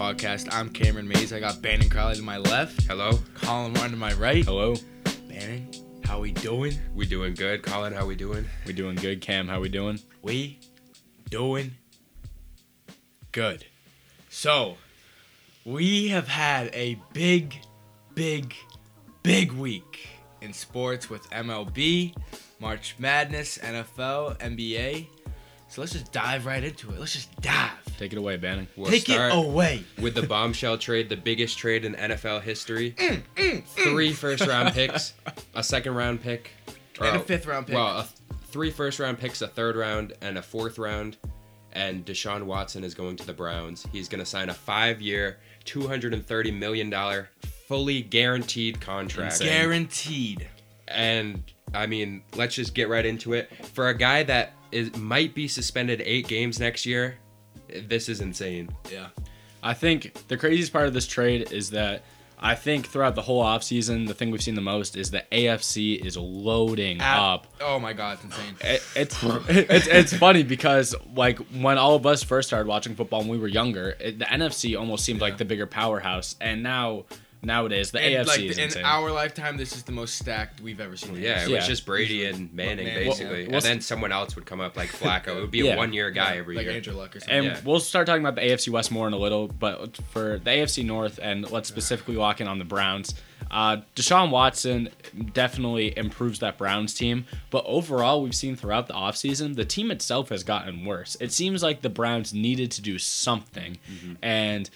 podcast. I'm Cameron Mays. I got Bannon Crowley to my left, Hello. Colin Warren to my right. Hello. Bannon, how we doing? We doing good. Colin, how we doing? We doing good, Cam? How we doing? We doing good. So, we have had a big, big, big week in sports with MLB, March Madness, NFL, NBA. So let's just dive right into it. Let's just dive. Take it away, Bannon. We'll Take it away. with the bombshell trade, the biggest trade in NFL history. Mm, Three first round picks, a second round pick, And a or- fifth round pick. Well, a th- three first round picks, a third round, and a fourth round. And Deshaun Watson is going to the Browns. He's going to sign a five year, $230 million, fully guaranteed contract. Insane. Guaranteed. and I mean, let's just get right into it. For a guy that is might be suspended eight games next year, this is insane. Yeah. I think the craziest part of this trade is that I think throughout the whole offseason, the thing we've seen the most is the AFC is loading up. Oh my god, it's insane. It, it's, it's it's funny because like when all of us first started watching football when we were younger, it, the NFC almost seemed like the bigger powerhouse, and now nowadays the And, AFC like is in insane. our lifetime, this is the most stacked we've ever seen. Yeah, it Yeah. was just Brady and Manning Manning. basically, Well, and then someone else would come up like Flacco. It would be Yeah. a one-year guy every like year. Andrew Luck or something. And Yeah. we'll start talking about the AFC West more in a little, but for the AFC North, and let's specifically lock in on the Browns. Uh, Deshaun Watson definitely improves that Browns team, but overall, we've seen throughout the offseason, the team itself has gotten worse. It seems like the Browns needed to do something, and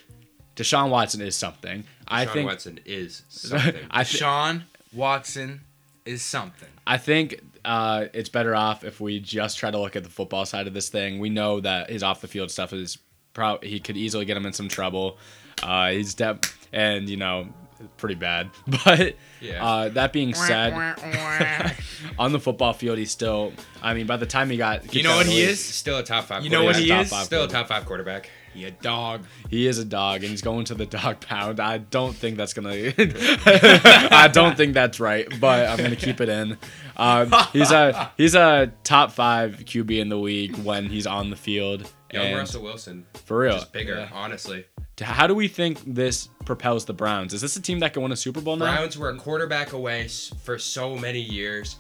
Deshaun Watson is something. I Deshaun think. Watson is something. I, th- Sean Watson is something. I think uh, it's better off if we just try to look at the football side of this thing. We know that his off the field stuff is pro- he could easily get him in some trouble. Uh, he's de- and you know pretty bad. But Yeah. uh, that being said, on the football field, he's still. I mean, by the time he got, You know what he is? Still a top five. You know what he top is? five Still a top five quarterback. He a dog. He is a dog, and he's going to the dog pound. I don't think that's gonna. I don't think that's right, but I'm gonna keep it in. Uh, he's a he's a top five QB in the league when he's on the field. Young and Russell Wilson, for real, just bigger, Yeah. honestly. How do we think this propels the Browns? Is this a team that can win a Super Bowl now? Browns were a quarterback away for so many years,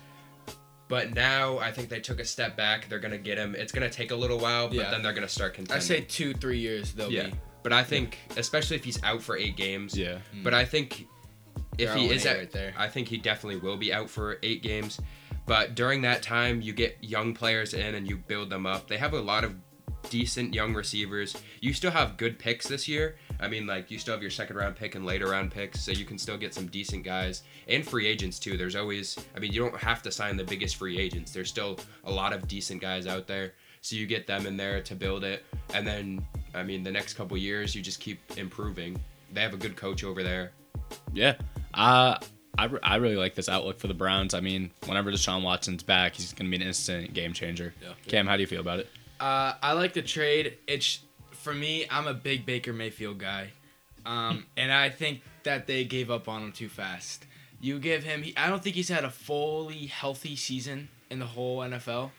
but now I think they took a step back. They're gonna get him. It's gonna take a little while, but Yeah. then they're gonna start contending. I say two, three years they'll yeah, be. but I think especially if he's out for eight games. Yeah. But I think if They're he is out, right there. I think he definitely will be out for eight games. But during that time, you get young players in and you build them up. They have a lot of decent young receivers. You still have good picks this year. I mean, like you still have your second round pick and later round picks, so you can still get some decent guys and free agents too. There's always, I mean, you don't have to sign the biggest free agents. There's still a lot of decent guys out there, so you get them in there to build it, and then, I mean, the next couple years you just keep improving. They have a good coach over there. Yeah. Uh, I, re- I really like this outlook for the Browns. I mean, whenever Deshaun Watson's back, he's going to be an instant game changer. Yeah. Cam, how do you feel about it? Uh, I like the trade. It's for me. I'm a big Baker Mayfield guy, um, and I think that they gave up on him too fast. You give him. He, I don't think he's had a fully healthy season in the whole NFL,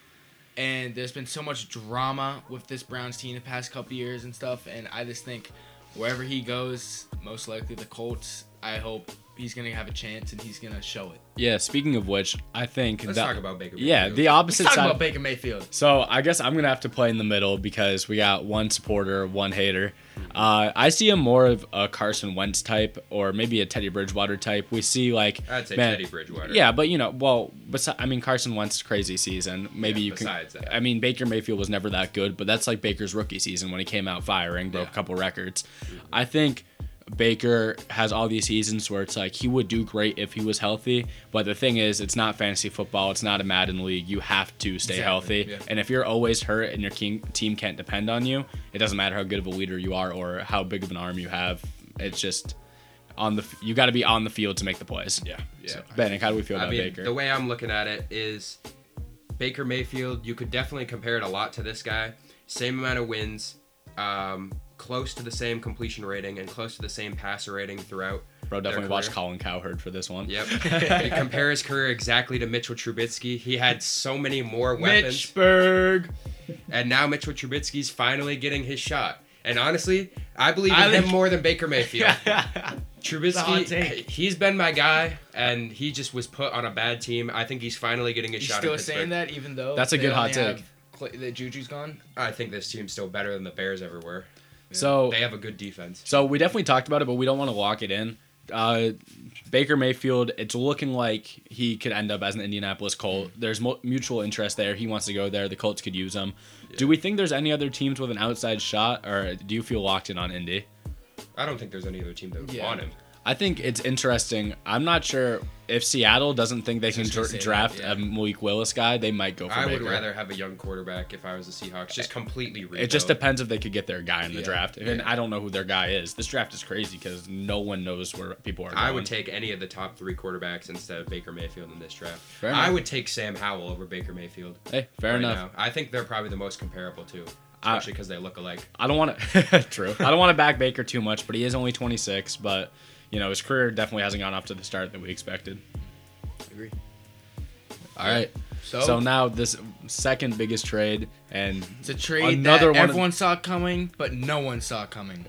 and there's been so much drama with this Browns team the past couple years and stuff. And I just think wherever he goes, most likely the Colts. I hope he's gonna have a chance and he's gonna show it. Yeah, speaking of which, I think Let's that, talk about Baker. Yeah, Mayfield. the Let's opposite talk side. about Baker Mayfield. So I guess I'm gonna have to play in the middle because we got one supporter, one hater. Uh, I see him more of a Carson Wentz type, or maybe a Teddy Bridgewater type. We see like I'd say man- Teddy Bridgewater. Yeah, but you know, well, besi- I mean Carson Wentz crazy season. Maybe Yeah, you can. that. I mean Baker Mayfield was never that good, but that's like Baker's rookie season when he came out firing, broke Yeah. a couple records. I think Baker has all these seasons where it's like he would do great if he was healthy, but the thing is, it's not fantasy football. It's not a Madden league. You have to stay Exactly, healthy, yeah. and if you're always hurt and your team can't depend on you, it doesn't matter how good of a leader you are or how big of an arm you have. It's just on the you got to be on the field to make the plays. Yeah. Yeah. So, how do we feel I about mean, Baker? the way I'm looking at it is Baker Mayfield. You could definitely compare it a lot to this guy. Same amount of wins, um, close to the same completion rating, and close to the same passer rating throughout. Bro, definitely watch. Colin Cowherd for this one. Yep. compare his career exactly to Mitchell Trubisky. He had so many more weapons. Mitchburg. and now Mitchell Trubisky's finally getting his shot. And honestly, I believe in I him think- more than Baker Mayfield. hot Trubisky, he's been my guy, and he just was put on a bad team. I think he's finally getting a You shot. still in saying that even though That's a good hot only take. have Clay, the Juju's gone. I think this team's still better than the Bears ever were. So They have a good defense. So we definitely talked about it, but we don't want to lock it in. Uh, Baker Mayfield, it's looking like he could end up as an Indianapolis Colt. There's mo- mutual interest there. He wants to go there. The Colts could use him. Do we think there's any other teams with an outside shot, or do you feel locked in on Indy? I don't think there's any other team that would Yeah. want him. I think it's interesting. I'm not sure if Seattle doesn't think they can just gonna dra- say that, draft yeah. a Malik Willis guy, they might go for it. I would rather have a young quarterback if I was the Seahawks. Just completely rebuild. It just depends if they could get their guy in the Yeah. draft. And Yeah. I don't know who their guy is. This draft is crazy because no one knows where people are. Going. I would take any of the top three quarterbacks instead of Baker Mayfield in this draft. Fair I enough. would take Sam Howell over Baker Mayfield. Hey, fair right enough. now. I think they're probably the most comparable too, especially because they look alike. I don't want to. true. I don't want to back Baker too much, but he is only 26. But you know his career definitely hasn't gone off to the start that we expected. Agree. All right. So, So now this second biggest trade, and it's a trade another that one of- everyone saw coming, but no one saw coming.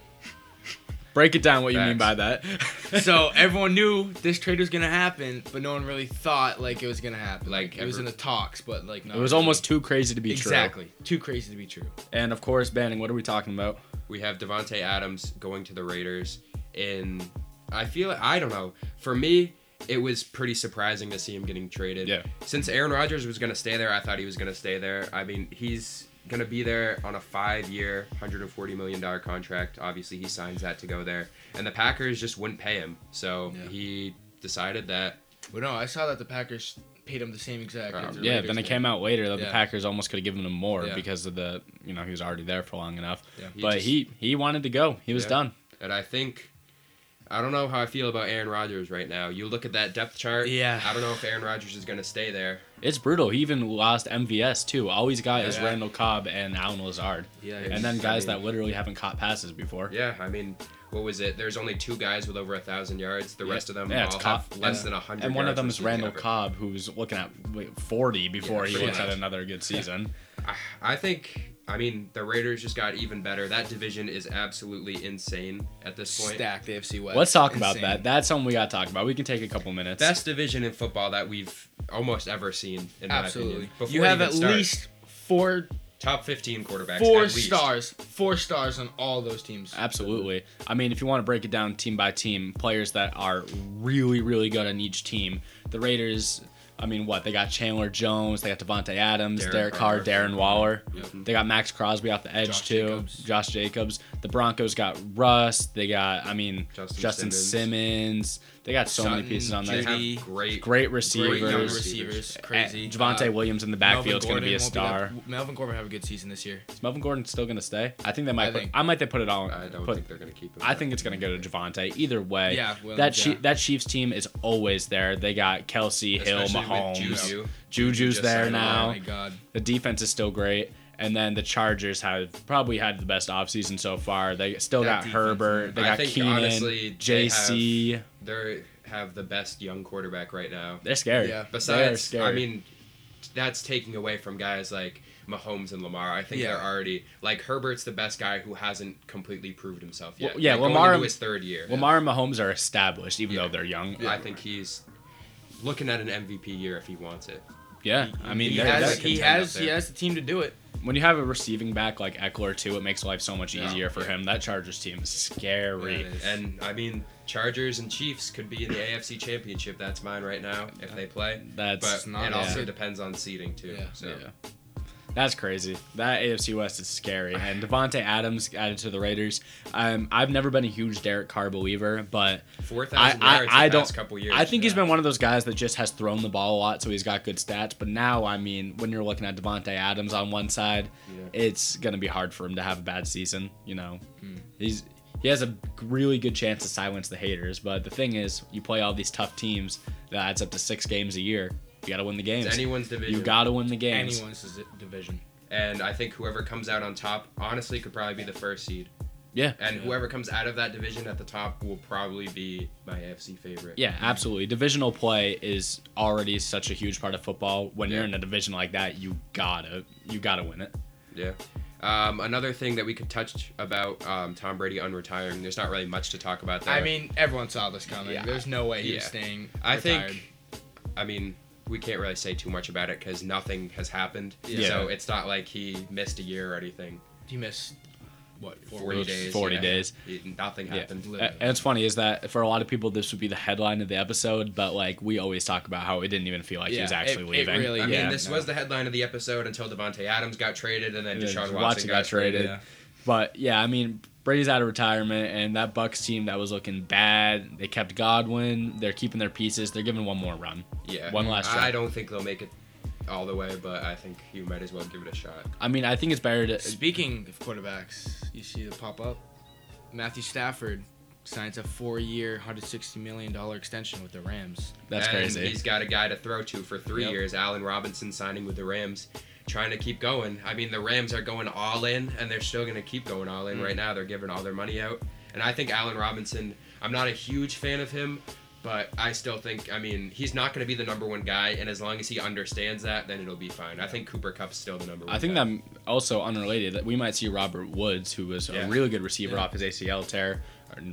break it down what you mean by that. so everyone knew this trade was gonna happen, but no one really thought like it was gonna happen. Like, Like it was in the talks, but like no. it was almost too crazy to be true. exactly too crazy to be true. true. And of course, Banning. What are we talking about? We have Davante Adams going to the Raiders. In I feel I don't know. For me, it was pretty surprising to see him getting traded. Yeah. Since Aaron Rodgers was going to stay there, I thought he was going to stay there. I mean, he's going to be there on a five-year, 140 million dollar contract. Obviously, he signs that to go there, and the Packers just wouldn't pay him. So Yeah. he decided that But no, I saw that the Packers paid him the same exact. Oh, the Yeah, Raiders then it did. came out later that the Packers almost could have given him more Yeah. because of the you know he was already there for long enough. Yeah. He but just- he he wanted to go. He was Yeah. done. And I think I don't know how I feel about Aaron Rodgers right now. You look at that depth chart. Yeah. I don't know if Aaron Rodgers is going to stay there. It's brutal. He even lost MVS too. All he's got is Yeah. Randall Cobb and Allen Lazard. Yeah, And then I guys mean- that literally haven't caught passes before. Yeah, I mean, what was it? There's only two guys with over a thousand yards. The Yeah. rest of them Yeah, it's all have less yeah. than a hundred. And one of them is Randall season Cobb, who's looking at 40 before he looks at another good season. ever. I, I think. I mean, the Raiders just got even better. That division is absolutely insane at this point. stacked AFC West. Let's talk about Insane. that. That's something we got to talk about. We can take a couple minutes. Best division in football that we've almost ever seen. In my Absolutely. opinion. You have at starts. least four top 15 quarterbacks. four at least. stars, four stars on all those teams. Absolutely. I mean, if you want to break it down team by team, players that are really, really good on each team, the Raiders. I mean, what they got? Chandler Jones, they got Davante Adams, Derek Derek Carr, Carr. Darren Waller. Yep. They got Maxx Crosby off the edge Josh too. Jacobs. Josh Jacobs. The Broncos got Russ. They got, I mean, Justin Justin, Simmons. They got so many pieces on They that. Jeudy. have great, Great Young receivers. receivers, And crazy. Javonte Uh, Williams in the backfield is going to be a Gordon won't star. that- Melvin Gordon have a good season this year. Is Melvin Gordon still going to stay? I think they might. I put, think- I might they put it on. I don't put, think they're going to keep him. I think it's going to go to Javonte. Either way, Yeah, Williams, that yeah. that Chiefs team is always there. They got Kelce, Hill, Especially with Mahomes. Juju. Juju's there signed on. Oh now. my god. The defense is still great. And then the Chargers have probably had the best offseason so far. They still That got defense, Herbert. They I got think, Keenan, honestly, they JC. They have the best young quarterback right now. They're scary. Yeah. They're Besides, scary. I mean, that's taking away from guys like Mahomes and Lamar. I think Yeah. they're already like Herbert's the best guy who hasn't completely proved himself yet. Well, yeah, Like, going Lamar- into his third year. Lamar and Mahomes are established, even Yeah. though they're young. I think he's looking at an MVP year if he wants it. Yeah, I mean, he has he has he has the team to do it. when you have a receiving back like Ekeler too, it makes life so much Yeah. easier for Yeah. him. That Chargers team is scary. Yeah, it is. And I mean, Chargers and Chiefs could be in the AFC Championship. That's mine right now if they play. That's But not it also depends on seeding too. Yeah. So yeah. That's crazy. That AFC West is scary. And Davante Adams added to the Raiders. Um, I've never been a huge Derek Carr believer, but four I, I, yards I the don't. couple years. I think he's been one of those guys that just has thrown the ball a lot, so he's got good stats. But now, I mean, when you're looking at Davante Adams on one side, Yeah. it's gonna be hard for him to have a bad season. You know, Hmm. he's he has a really good chance to silence the haters. But the thing is, you play all these tough teams that adds up to six games a year. You got to win the games. It's anyone's division. you got to win the games. Anyone's division. And I think whoever comes out on top, honestly, could probably be the first seed. Yeah. And Yeah. whoever comes out of that division at the top will probably be my AFC favorite. Yeah, absolutely. Divisional play is already such a huge part of football. When you're in a division like that, you gotta you gotta win it. Yeah. Um, another thing that we could touch about um, Tom Brady unretiring. There's not really much to talk about there. I mean, everyone saw this coming. Yeah. There's no way he's was Yeah. staying. I think. I mean, we can't really say too much about it because nothing has happened. Yeah. So it's not like he missed a year or anything. he missed what 40 days. 40 yeah. days. Nothing happened. A- And it's funny is that for a lot of people this would be the headline of the episode, but like we always talk about how it didn't even feel like he was Yeah, actually it- it leaving. really- I mean, yeah. this was the headline of the episode until Davante Adams got traded, and then And Deshaun Watson, Watson got, got traded. traded. But yeah, I mean, Brady's out of retirement, and that Bucs team that was looking bad. They kept Godwin. They're keeping their pieces. They're giving one more run. Yeah. One last I try. don't think they'll make it all the way, but I think you might as well give it a shot. I mean, I think it's better to. Speaking of quarterbacks, you see the pop up. Matthew Stafford signs a four-year, 160 million dollar extension with the Rams. That's and crazy. He's got a guy to throw to for three Yep. years. Allen Robinson signing with the Rams, trying to keep going. I mean, the Rams are going all in, and they're still going to keep going all in. Mm. Right now, they're giving all their money out, and I think Allen Robinson. I'm not a huge fan of him, but I still think. I mean, he's not going to be the number one guy, and as long as he understands that, then it'll be fine. I think Cooper Kupp's still the number one. I think guy. that also unrelated that we might see Robert Woods, who was Yeah. a really good receiver Yeah. off his ACL tear.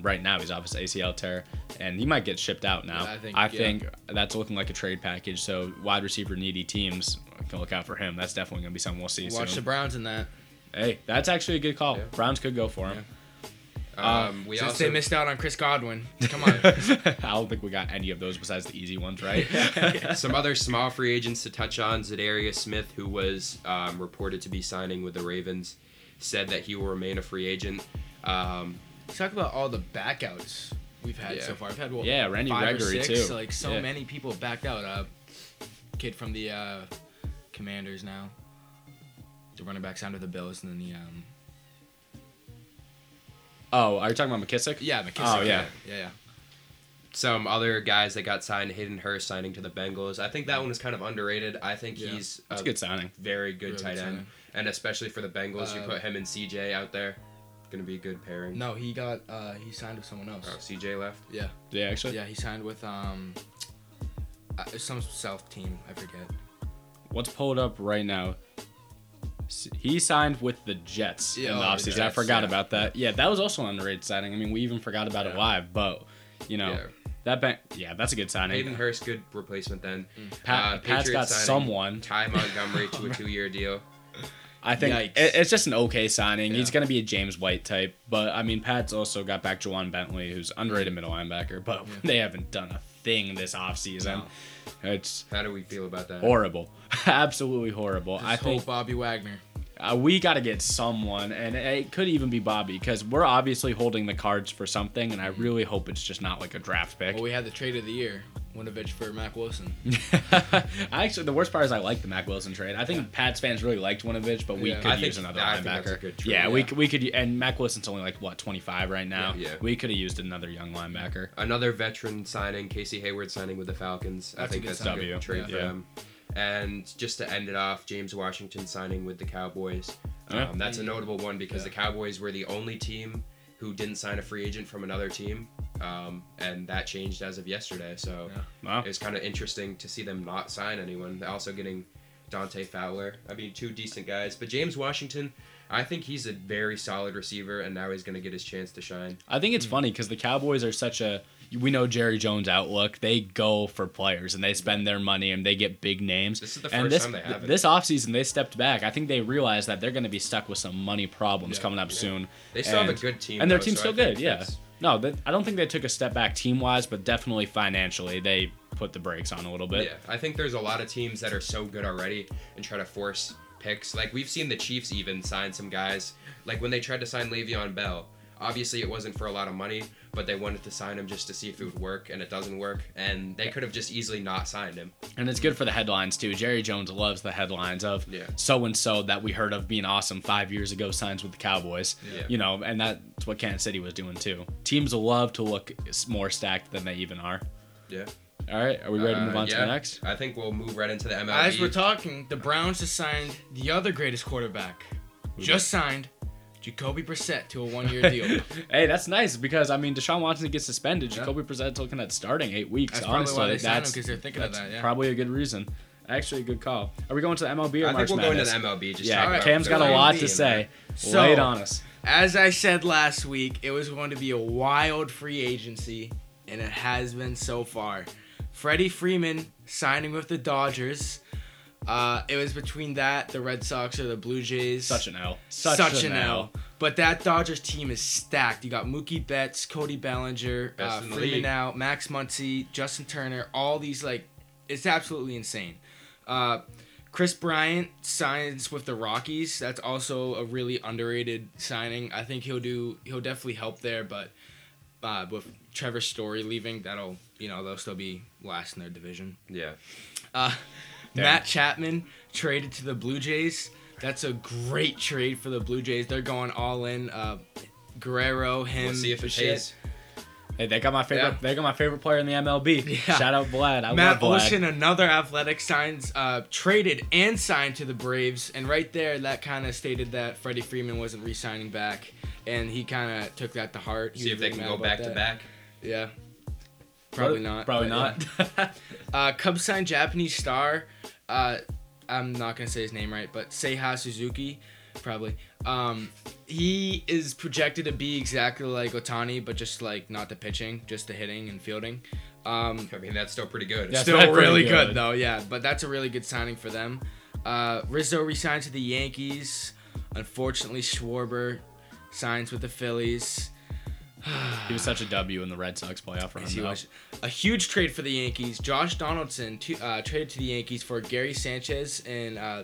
Right now, he's off his ACL tear, and he might get shipped out now. Yeah, I think- I yeah. think that's looking like a trade package. So wide receiver needy teams can look out for him. That's definitely going to be something we'll see Watch the. Browns in that. Hey, that's actually a good call. Yeah. Browns could go for him. Um, we Since also they missed out on Chris Godwin. Come on. I don't think we got any of those besides the easy ones, right? Some other small free agents to touch on. Za'Darius Smith, who was um, reported to be signing with the Ravens, said that he will remain a free agent. Um, Talk about all the backouts we've had Yeah. so far. I've had what, Yeah, Randy five Gregory, or six. too. Like so Yeah. many people backed out. Uh, kid from the uh, Commanders now. The running back signed with the Bills, and then the um. oh, are you talking about McKissic? Yeah, McKissic. Oh, yeah. yeah, yeah. some other guys that got signed, Hayden Hurst signing to the Bengals. I think that one is kind of underrated. I think Yeah. he's That's a a good signing. very good Really tight good end, signing. and especially for the Bengals, you Uh, put him and CJ out there. Gonna be a good pairing. No, he got uh he signed with someone else. Oh, CJ left. Yeah, Yeah, actually. yeah, he signed with um uh, some South team. I forget. Let's pull it up right now. He signed with the Jets Yeah, in the oh, the offseason. I forgot yeah. about that. Yeah, that was also an underrated signing. I mean, we even forgot about it Yeah. live, but you know Yeah. that bank. Yeah, that's a good signing. Hayden Hurst, good replacement then. Pat, Uh, Pat's got signing someone. Ty Montgomery to a two-year deal. I think it, it's just an okay signing. He's going to be a James White type, but I mean, Pat's also got back Ja'Whaun Bentley, who's underrated middle linebacker, but Yeah. they haven't done a thing this offseason. It's How do we feel about that? horrible, absolutely horrible. Just I think hope Bobby Wagner. Uh, we got to get someone, and it could even be Bobby, because we're obviously holding the cards for something, and I really hope it's just not like a draft pick. Well, we had the trade of the year, Winovich for Mack Wilson. I actually, the worst part is I like the Mack Wilson trade. I think Pats fans really liked Winovich, but we Yeah. could I use another I think linebacker. that's trade, yeah, we yeah. could, we could, and Mack Wilson's only like what 25 right now. Yeah, yeah. we could have used another young linebacker. Another veteran signing, Casey Hayward signing with the Falcons. I That's a think that's a good W, trade for yeah. them. And just to end it off, James Washington signing with the Cowboys. Yeah. Um, that's a notable one because Yeah. the Cowboys were the only team who didn't sign a free agent from another team, um, and that changed as of yesterday. So Yeah. Wow. it's kind of interesting to see them not sign anyone. They're also getting Dante Fowler. I mean, two decent guys. But James Washington, I think he's a very solid receiver, and now he's going to get his chance to shine. I think it's funny because the Cowboys are such a. We know Jerry Jones' outlook. They go for players and they spend their money and they get big names. This is the and first this, time they have it. This offseason, they stepped back. I think they realized that they're going to be stuck with some money problems Yeah. coming up Yeah. soon. They still have a good team, And their though, team's so still good, yeah. No, that, I don't think they took a step back team wise, but definitely financially, they put the brakes on a little bit. Yeah, I think there's a lot of teams that are so good already and try to force picks. Like we've seen the Chiefs even sign some guys. Like when they tried to sign Le'Veon Bell, obviously it wasn't for a lot of money, but they wanted to sign him just to see if it would work, and it doesn't work. And they could have just easily not signed him. And it's good for the headlines too. Jerry Jones loves the headlines of so and so that we heard of being awesome five years ago signs with the Cowboys. Yeah. You know, and that's what Kansas City was doing too. Teams love to look more stacked than they even are. Yeah. All right, are we ready to move Uh, on to the next? I think we'll move right into the MLB. As we're talking, the Browns just signed the other greatest quarterback. Just signed Jacoby Brissett to a one-year deal. hey, that's nice because I mean Deshaun Watson gets suspended. Yeah. Jacoby Brissett's looking at starting eight weeks. That's probably honestly, why they signed him that's because they're thinking of that. Yeah. probably a good reason. Actually, a good call. Are we going to the MLB or I March think we'll go into Madness? the MLB. Just yeah, talk Alright, about Cam's got a lot be to say. So- Lay it on us. As I said last week, it was going to be a wild free agency, and it has been so far. Freddie Freeman signing with the Dodgers. Uh, it was between that, the Red Sox, or the Blue Jays. Such an L. Such, an L. But that Dodgers team is stacked. You got Mookie Betts, Cody Bellinger, uh, Freeman now, Max Muncy, Justin Turner. All these like, it's absolutely insane. Uh, Kris Bryant signs with the Rockies. That's also a really underrated signing. I think he'll do. He'll definitely help there, but uh, with Trevor Story leaving, that'll you know they'll still be last in their division. Yeah. Uh, Matt Chapman traded to the Blue Jays. That's a great trade for the Blue Jays. They're going all in. Uh, Guerrero, him, We'll see if it pays. Hey, they got my favorite. Yeah. They got my favorite player in the MLB. Yeah. Shout out Vlad. I Matt love Vlad. Olson, another athletic, signs uh, traded and signed to the Braves, and right there, that kind of stated that Freddie Freeman wasn't re-signing back, and he kind of took that to heart. He See if they can go back to back. Yeah, probably not. Probably not. yeah. Uh, Cubs signed Japanese star. Uh, I'm not gonna say his name right, but Seiya Suzuki, probably. Um, he is projected to be exactly like Ohtani, but just like not the pitching, just the hitting and fielding. Um, I mean, that's still pretty good. Yeah. still pretty really good. good. though, yeah. But that's a really good signing for them. Uh, Rizzo resigned to the Yankees. Unfortunately, Schwarber signs with the Phillies. He was such a W in the Red Sox playoff run. He was. A huge trade for the Yankees. Josh Donaldson to, uh, traded to the Yankees for Gary Sanchez and uh,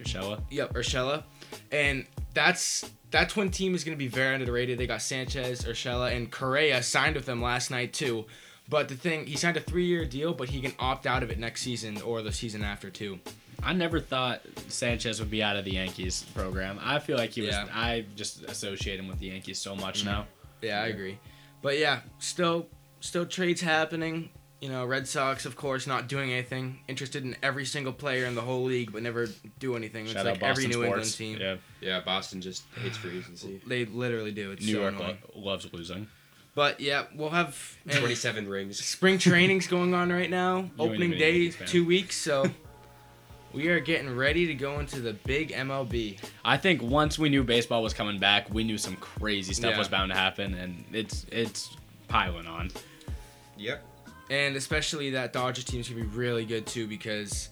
Urshela. yep Urshela, and that's that twin team is going to be very underrated. They got Sanchez, Urshela, and Correa signed with them last night too. But the thing, he signed a three-year deal, but he can opt out of it next season or the season after too. I never thought Sanchez would be out of the Yankees program. I feel like he was. Yeah. I just associate him with the Yankees so much now. Yeah, I agree. But yeah, still still trades happening. You know, Red Sox, of course, not doing anything. Interested in every single player in the whole league, but never do anything. It's Shout like Boston every New sports. England team. Yeah, Yeah, Boston just hates free agency. They literally do. It's New so York annoying. lo- loves losing. But yeah, we'll have 27 rings. spring training's going on right now. ain't Opening day, two weeks. So we are getting ready to go into the big MLB. I think once we knew baseball was coming back, we knew some crazy stuff Yeah. was bound to happen, and it's it's piling on. Yep. And especially that Dodgers team's gonna be really good too because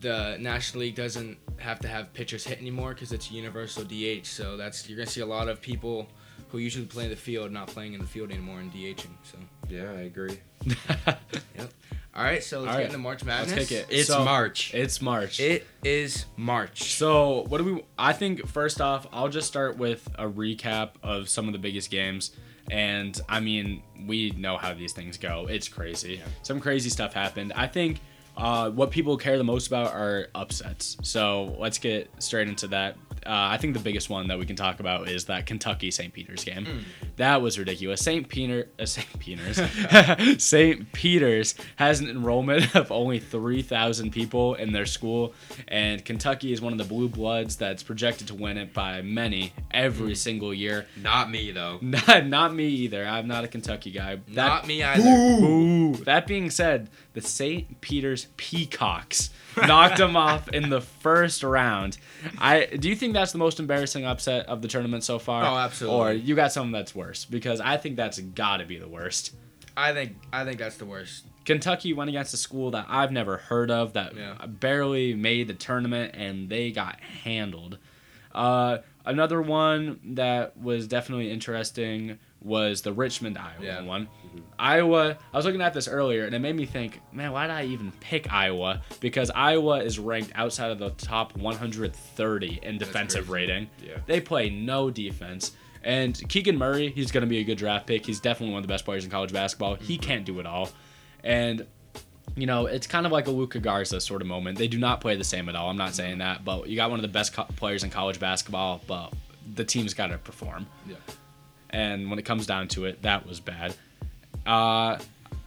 the National League doesn't have to have pitchers hit anymore because it's universal DH. So that's you're gonna see a lot of people who usually play in the field not playing in the field anymore and DHing. So Yeah, I agree. Yep. All right, so let's All get into March Let's Madness. kick it. It's So- March. It's March. It is March. So, what do we? I think first off, I'll just start with a recap of some of the biggest games. And I mean, we know how these things go. It's crazy. Some crazy stuff happened. I think uh, what people care the most about are upsets. So let's get straight into that. Uh, I think the biggest one that we can talk about is that Kentucky St. Peter's game. That was ridiculous. St. Peter, uh, St. Peter's, St. Peter's has an enrollment of only three thousand people in their school, and Kentucky is one of the blue bloods that's projected to win it by many every single year. Not me though. Not, not me either. I'm not a Kentucky guy. That, Not me either. Boo. That being said, the St. Peter's Peacocks knocked them off in the first round. I do you think that's the most embarrassing upset of the tournament so far? Oh, absolutely. Or you got something that's worse? Because I think that's got to be the worst. I think I think that's the worst. Kentucky went against a school that I've never heard of that Yeah. barely made the tournament and they got handled. Uh, another one that was definitely interesting was the Richmond Iowa Yeah. one. Mm-hmm. Iowa, I was looking at this earlier and it made me think, man, why did I even pick Iowa? Because Iowa is ranked outside of the top 130 in defensive rating. Yeah. They play no defense. And Keegan Murray, he's going to be a good draft pick. He's definitely one of the best players in college basketball. He mm-hmm. can't do it all. And, you know, it's kind of like a Luka Garza sort of moment. They do not play the same at all. I'm not saying mm-hmm. that. But you got one of the best co- players in college basketball, but the team's got to perform. Yeah. And when it comes down to it, that was bad. Uh,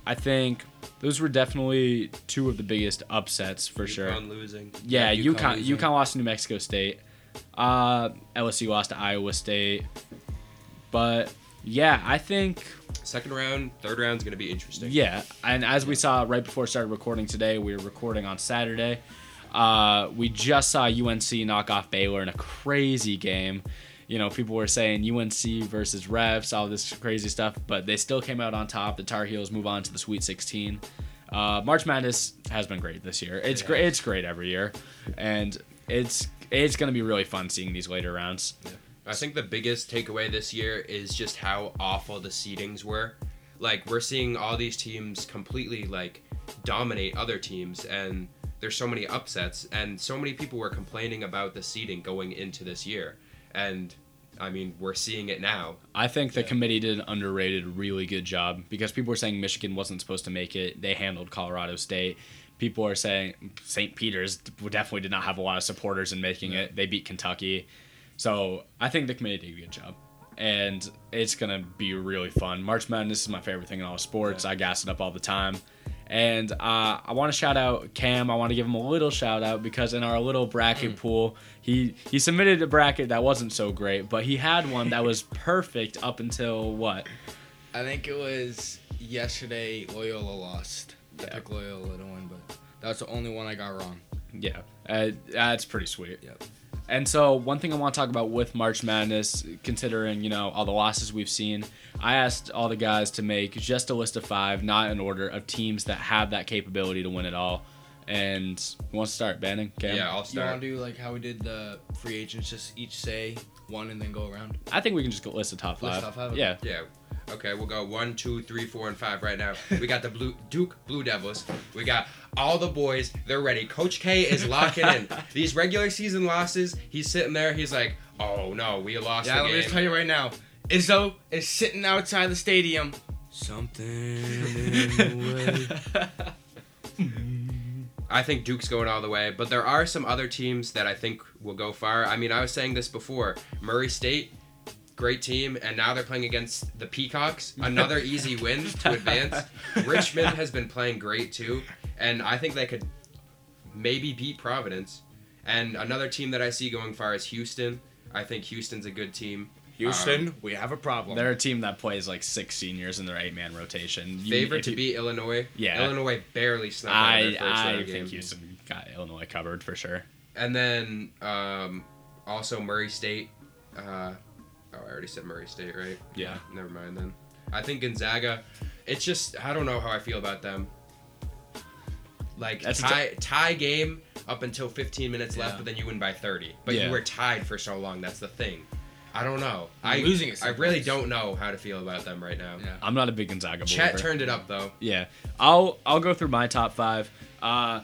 I think those were definitely two of the biggest upsets for sure. UConn losing. Yeah, Yeah, UConn UConn, losing. UConn lost to New Mexico State. Uh, LSU lost to Iowa State. But Yeah, I think Second round, third round is going to be interesting. Yeah, and as we saw right before we started recording today, we were recording on Saturday. Uh, we just saw UNC knock off Baylor in a crazy game. You know, people were saying UNC versus refs, all this crazy stuff, but they still came out on top. The Tar Heels move on to the Sweet 16. Uh, March Madness has been great this year. It's great. It's great every year, and it's it's gonna be really fun seeing these later rounds. I think the biggest takeaway this year is just how awful the seedings were. Like we're seeing all these teams completely like dominate other teams and there's so many upsets and so many people were complaining about the seeding going into this year. And I mean, we're seeing it now. I think the committee did an underrated, really good job because people were saying Michigan wasn't supposed to make it. They handled Colorado State. People are saying St. Peter's definitely did not have a lot of supporters in making it. They beat Kentucky. So I think the committee did a good job. And it's going to be really fun. March Madness is my favorite thing in all sports. I gas it up all the time. And uh, I want to shout out Cam. I want to give him a little shout out because in our little bracket pool, he he submitted a bracket that wasn't so great, but he had one that was perfect up until what? I think it was yesterday. Loyola lost. I Yeah. picked Loyola to win, but that's the only one I got wrong. Yeah, uh, that's pretty sweet. Yep. And so one thing I want to talk about with March Madness, considering you know all the losses we've seen, I asked all the guys to make just a list of five, not in order, of teams that have that capability to win it all. And who wants to start? Banning? Cam? Yeah, I'll start. You want to do like how we did the free agents? Just each say one and then go around. I think we can just go list the top List five. top five? Yeah. Yeah. Okay, we'll go one, two, three, four, and five right now. We got the Blue Duke Blue Devils. We got all the boys. They're ready. Coach K is locking in. These regular season losses, he's sitting there. He's like, "Oh no, we lost Yeah, the let me just tell you right now. Izzo is sitting outside the stadium. Something in the way. I think Duke's going all the way, but there are some other teams that I think will go far. I mean, I was saying this before. Murray State, great team, and now they're playing against the Peacocks. Another easy win to advance. Richmond has been playing great too, and I think they could maybe beat Providence. And another team that I see going far is Houston. I think Houston's a good team. Houston, we have a problem. They're a team that plays like six seniors in their eight man rotation. You- Favorite to you- beat Illinois. Yeah. Illinois barely snuck out of I their first I round think game. Houston got Illinois covered for sure. And then um, also Murray State. Uh, oh, I already said Murray State, right? Yeah. Never mind then. I think Gonzaga. It's just I don't know how I feel about them. Like That's tie tie game up until 15 minutes left, Yeah. but then you win by 30. But Yeah. you were tied for so long. That's the thing. I don't know. I'm Losing it I really don't know how to feel about them right now. Yeah. I'm not a big Gonzaga Chet believer. turned it up though. Yeah, I'll I'll go through my top five. Uh,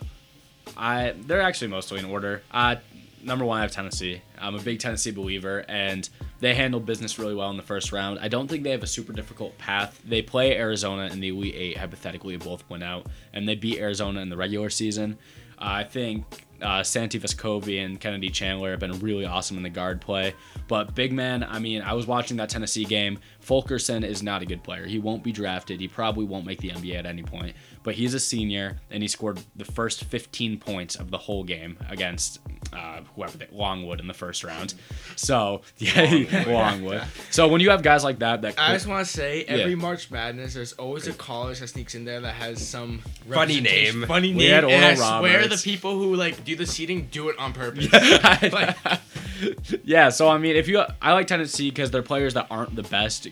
I they're actually mostly in order. Uh, number one, I have Tennessee. I'm a big Tennessee believer, and they handled business really well in the first round. I don't think they have a super difficult path. They play Arizona in the Elite Eight, hypothetically, both went out, and they beat Arizona in the regular season. Uh, I think uh, Santi Vescovi and Kennedy Chandler have been really awesome in the guard play. But big man, I mean, I was watching that Tennessee game. Fulkerson is not a good player. He won't be drafted. He probably won't make the NBA at any point. But he's a senior, and he scored the first 15 points of the whole game against uh, whoever they, Longwood in the first round. So yeah, Longwood. Longwood. So when you have guys like that, that I just want to say, every Yeah. March Madness, there's always a college that sneaks in there that has some Funny representation- name. Funny name. We name. had and I Oral swear Roberts. the people who like do the seating do it on purpose. Yeah. yeah, so I mean, if you, I like Tennessee because they're players that aren't the best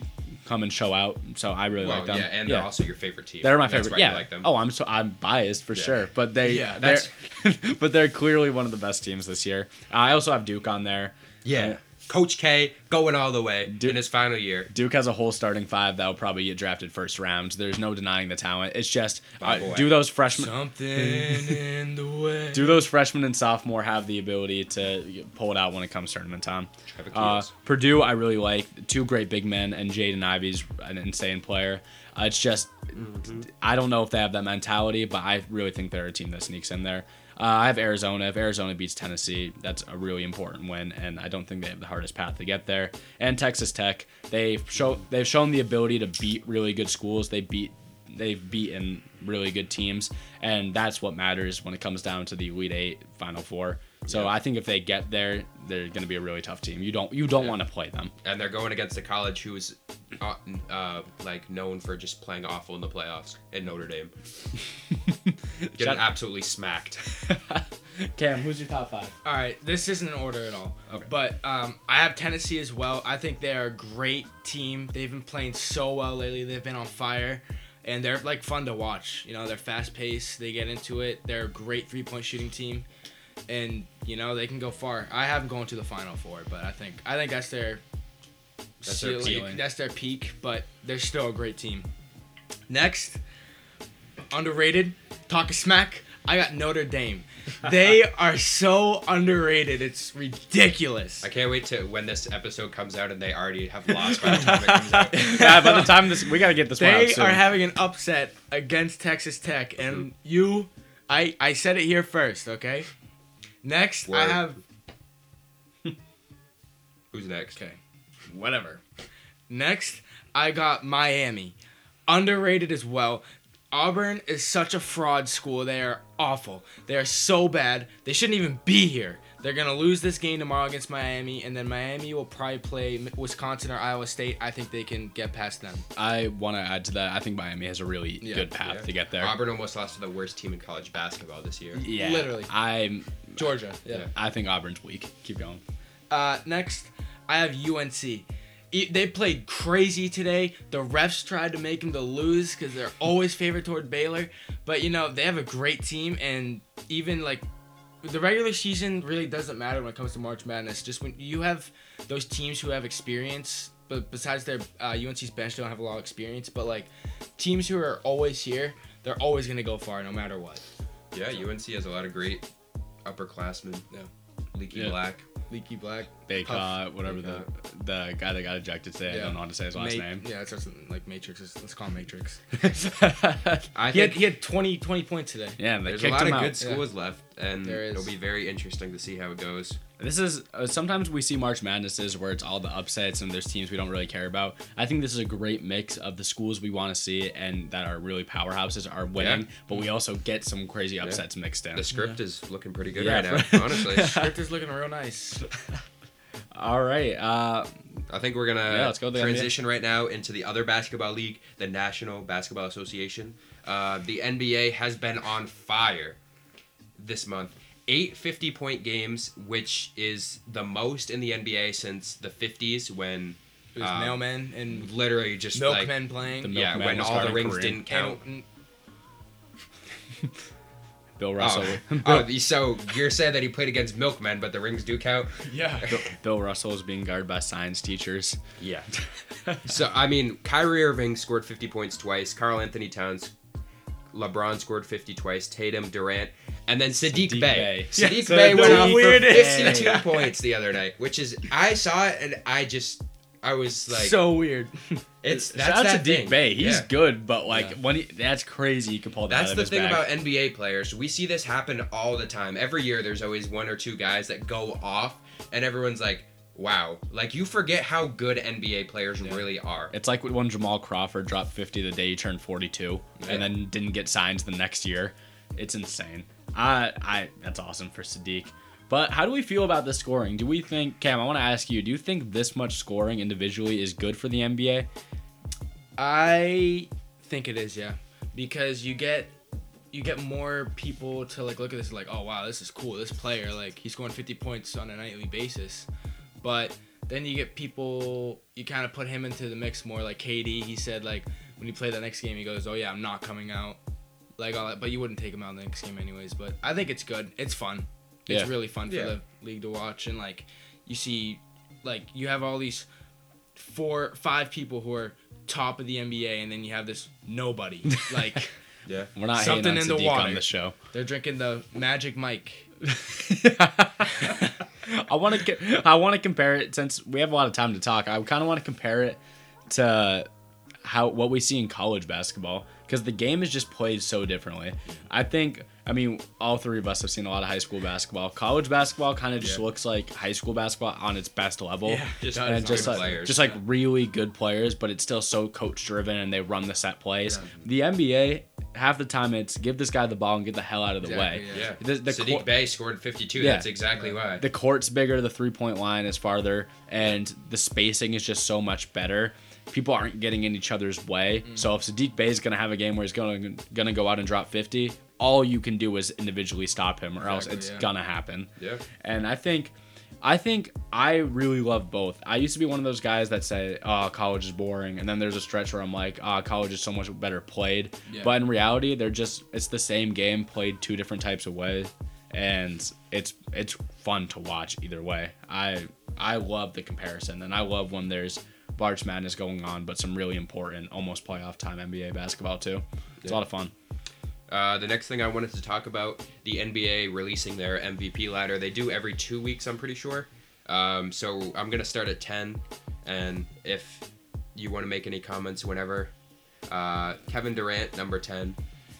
come and show out. So I really Well, like them. yeah, and they're also your favorite team. They're my That's favorite. Yeah. like them. Oh, I'm so I'm biased for Yeah. sure, but they Yeah, they're that's- but they're clearly one of the best teams this year. I also have Duke on there. Yeah. Coach K going all the way Dude- in his final year. Duke has a whole starting five that will probably get drafted first round. There's no denying the talent. It's just uh, do those freshmen Something in the way. do those freshmen and sophomore have the ability to pull it out when it comes tournament time? Uh, Purdue, I really like two great big men, and Jaden Ivey's an insane player. Uh, it's just I don't know if they have that mentality, but I really think they're a team that sneaks in there. Uh, I have Arizona. If Arizona beats Tennessee, that's a really important win, and I don't think they have the hardest path to get there. And Texas Tech, they've show they've shown the ability to beat really good schools. They beat they've beaten really good teams, and that's what matters when it comes down to the Elite Eight, Final Four. So Yeah. I think if they get there, they're going to be a really tough team. You don't you don't Yeah. want to play them. and they're going against a college who's uh, uh, like known for just playing awful in the playoffs in Notre Dame, getting Shout- absolutely smacked. Cam, who's your top five? All right, this isn't in order at all. Okay. But um, I have Tennessee as well. I think they are a great team. They've been playing so well lately. They've been on fire, and they're like fun to watch. You know, they're fast paced. They get into it. They're a great three point shooting team, and you know they can go far. I have them going to the final four, but I think I think that's their That's their peak. That's their peak. But they're still a great team. Next, underrated. Talk a smack. I got Notre Dame. They are so underrated. It's ridiculous. I can't wait to when this episode comes out and they already have lost by the time it comes out. yeah, by the time this, we got to get this one out They soon. are having an upset against Texas Tech, and you, I, I said it here first. Okay. Next, I have Who's next? Okay. Whatever. Next, I got Miami. Underrated as well. Auburn is such a fraud school. They are awful. They are so bad. They shouldn't even be here. They're going to lose this game tomorrow against Miami, and then Miami will probably play Wisconsin or Iowa State. I think they can get past them. I want to add to that. I think Miami has a really Yeah, good path Yeah. to get there. Auburn almost lost to the worst team in college basketball this year. yeah, Literally. I'm. Georgia. Yeah. I think Auburn's weak. Keep going. Uh, next, I have UNC. E- They played crazy today. The refs tried to make them to lose because they're always favored toward Baylor. But you know they have a great team, and even like the regular season really doesn't matter when it comes to March Madness. Just when you have those teams who have experience, but besides their uh, UNC's bench, they don't have a lot of experience. But like teams who are always here, they're always gonna go far no matter what. Yeah, UNC has a lot of great upperclassmen. Yeah. Leaky Yeah. Black. Leaky Black, Bacot, Puff. whatever the the guy that got ejected today. I don't know how to say his last Ma- name. Yeah, it's just like Matrix. Let's call him Matrix. I He had, he had 20, 20 points today. yeah, they there's a lot him of out. good schools left, and There is. it'll be very interesting to see how it goes. This is uh, sometimes we see March Madnesses where it's all the upsets and there's teams we don't really care about. I think this is a great mix of the schools we want to see and that are really powerhouses are winning, Yeah. but we also get some crazy upsets mixed in. The script is looking pretty good Yeah. right now, honestly. The script is looking real nice. All right, uh, I think we're gonna Yeah, let's go to the transition right now into the other basketball league, the National Basketball Association. Uh, the NBA has been on fire this month. Eight 50 point games, which is the most in the NBA since the 50s when It was Um, mailmen and literally just like milkmen playing. The yeah, when all the rings Kareem. didn't count. And- Bill Russell. Oh, oh, so you're saying that he played against milkmen, but the rings do count? yeah. Bill Russell is being guarded by science teachers. Yeah. so I mean, Kyrie Irving scored 50 points twice. Karl-Anthony Towns, LeBron scored 50 twice. Tatum, Durant, and then Sadiq, Sadiq Bey. Bey. Sadiq Yeah, Bey went off for weird. 52 points the other night, which is I saw it and I just I was like, so weird. it's that's Shout out that to thing. Bey. He's Yeah. good, but like Yeah. when he, that's crazy. You can pull that That's the thing about NBA players. We see this happen all the time. Every year, there's always one or two guys that go off, and everyone's like, "Wow!" Like you forget how good NBA players Yeah. really are. It's like when Jamal Crawford dropped 50 the day he turned 42 Yeah. and then didn't get signed the next year. It's insane. I I that's awesome for Sadiq. But how do we feel about the scoring? Do we think Cam, I want to ask you, do you think this much scoring individually is good for the NBA? I think it is, yeah, because you get you get more people to like look at this like, oh wow, this is cool. This player like he's scoring 50 points on a nightly basis, but then you get people you kind of put him into the mix more. Like KD, he said like when he played that next game, he goes, oh yeah, I'm not coming out, like all that. But you wouldn't take him out in the next game anyways. But I think it's good. It's fun. It's Yeah. really fun for Yeah. the league to watch and like you see like you have all these four five people who are top of the NBA and then you have this nobody like Yeah. We're not Something hating on in the Sadiq on water. this show. they're drinking the Magic Mike. I want to I want to compare it since we have a lot of time to talk. I kind of want to compare it to how what we see in college basketball because the game is just played so differently. I think I mean all three of us have seen a lot of high school basketball. College basketball kind of just Yeah. looks like high school basketball on its best level. Yeah, Just, and just like uh, players. just like really good players, but it's still so coach driven and they run the set plays. The NBA half the time it's give this guy the ball and get the hell out of the Exactly, way. yeah. Yeah. The, the, Sadiq court, Bey scored 52. Yeah. That's exactly why. the court's bigger, the three point line is farther, and the spacing is just so much better. People aren't getting in each other's way. Mm. So if Sadiq Bey is gonna have a game where he's gonna gonna go out and drop 50, all you can do is individually stop him, or else it's yeah. gonna happen. yeah. And I think, I think I really love both. I used to be one of those guys that say, "Oh, college is boring," and then there's a stretch where I'm like, "Oh, college is so much better played." Yeah. But in reality, they're just it's the same game played two different types of ways, and it's it's fun to watch either way. I I love the comparison, and I love when there's March Madness going on, but some really important, almost playoff time NBA basketball too. It's a lot of fun. Uh, the next thing I wanted to talk about the NBA releasing their MVP ladder. They do every two weeks, I'm pretty sure. Um, so I'm gonna start at 10, and if you want to make any comments, whenever. Uh, Kevin Durant, number 10.